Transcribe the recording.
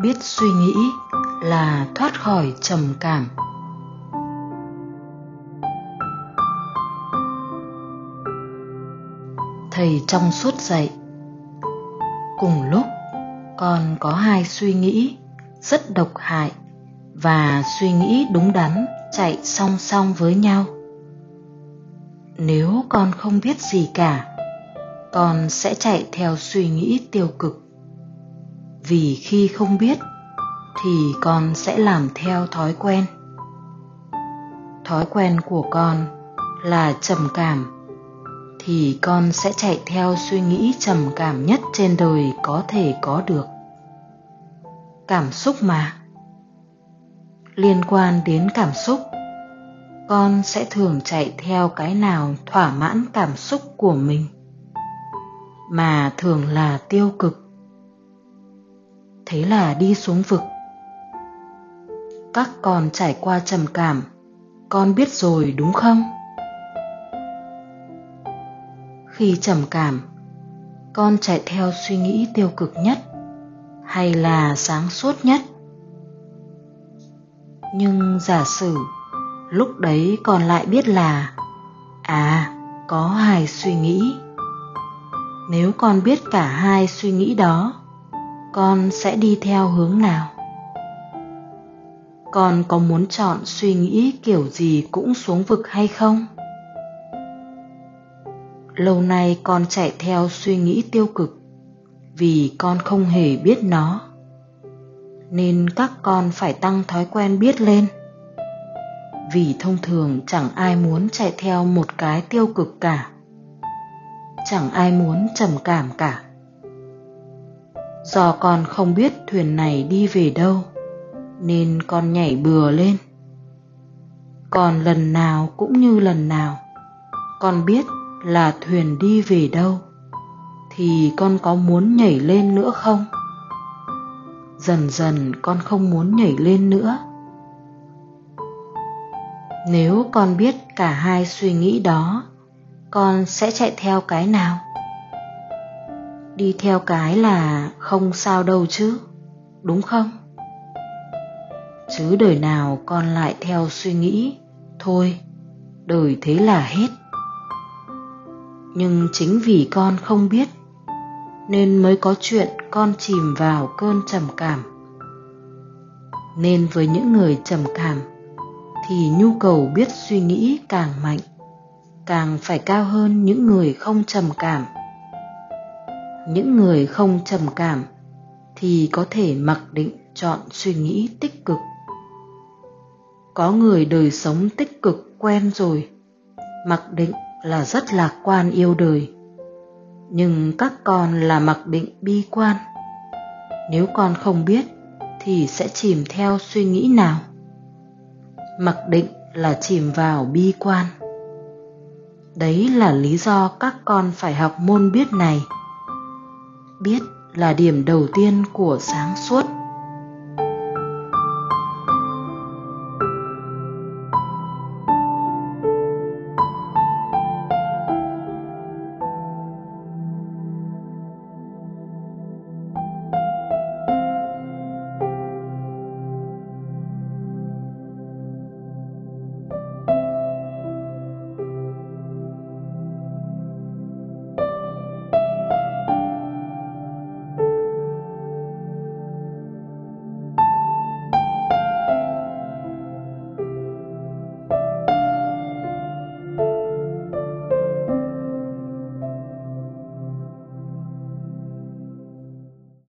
biết suy nghĩ là thoát khỏi trầm cảm. Thầy trong suốt dạy, cùng lúc con có hai suy nghĩ rất độc hại và suy nghĩ đúng đắn chạy song song với nhau. Nếu con không biết gì cả, con sẽ chạy theo suy nghĩ tiêu cực vì khi không biết, thì con sẽ làm theo thói quen. Thói quen của con là trầm cảm, thì con sẽ chạy theo suy nghĩ trầm cảm nhất trên đời có thể có được. Cảm xúc mà. Liên quan đến cảm xúc, con sẽ thường chạy theo cái nào thỏa mãn cảm xúc của mình, mà thường là tiêu cực thế là đi xuống vực. Các con trải qua trầm cảm, con biết rồi đúng không? Khi trầm cảm, con chạy theo suy nghĩ tiêu cực nhất hay là sáng suốt nhất? Nhưng giả sử lúc đấy con lại biết là à có hai suy nghĩ. Nếu con biết cả hai suy nghĩ đó con sẽ đi theo hướng nào? Con có muốn chọn suy nghĩ kiểu gì cũng xuống vực hay không? Lâu nay con chạy theo suy nghĩ tiêu cực vì con không hề biết nó, nên các con phải tăng thói quen biết lên. Vì thông thường chẳng ai muốn chạy theo một cái tiêu cực cả, chẳng ai muốn trầm cảm cả do con không biết thuyền này đi về đâu, nên con nhảy bừa lên. Còn lần nào cũng như lần nào, con biết là thuyền đi về đâu, thì con có muốn nhảy lên nữa không? Dần dần con không muốn nhảy lên nữa. Nếu con biết cả hai suy nghĩ đó, con sẽ chạy theo cái nào? Đi theo cái là không sao đâu chứ, đúng không? Chứ đời nào con lại theo suy nghĩ, thôi, đời thế là hết. Nhưng chính vì con không biết, nên mới có chuyện con chìm vào cơn trầm cảm. Nên với những người trầm cảm, thì nhu cầu biết suy nghĩ càng mạnh, càng phải cao hơn những người không trầm cảm những người không trầm cảm thì có thể mặc định chọn suy nghĩ tích cực. Có người đời sống tích cực quen rồi, mặc định là rất lạc quan yêu đời. Nhưng các con là mặc định bi quan. Nếu con không biết thì sẽ chìm theo suy nghĩ nào? Mặc định là chìm vào bi quan. Đấy là lý do các con phải học môn biết này biết là điểm đầu tiên của sáng suốt.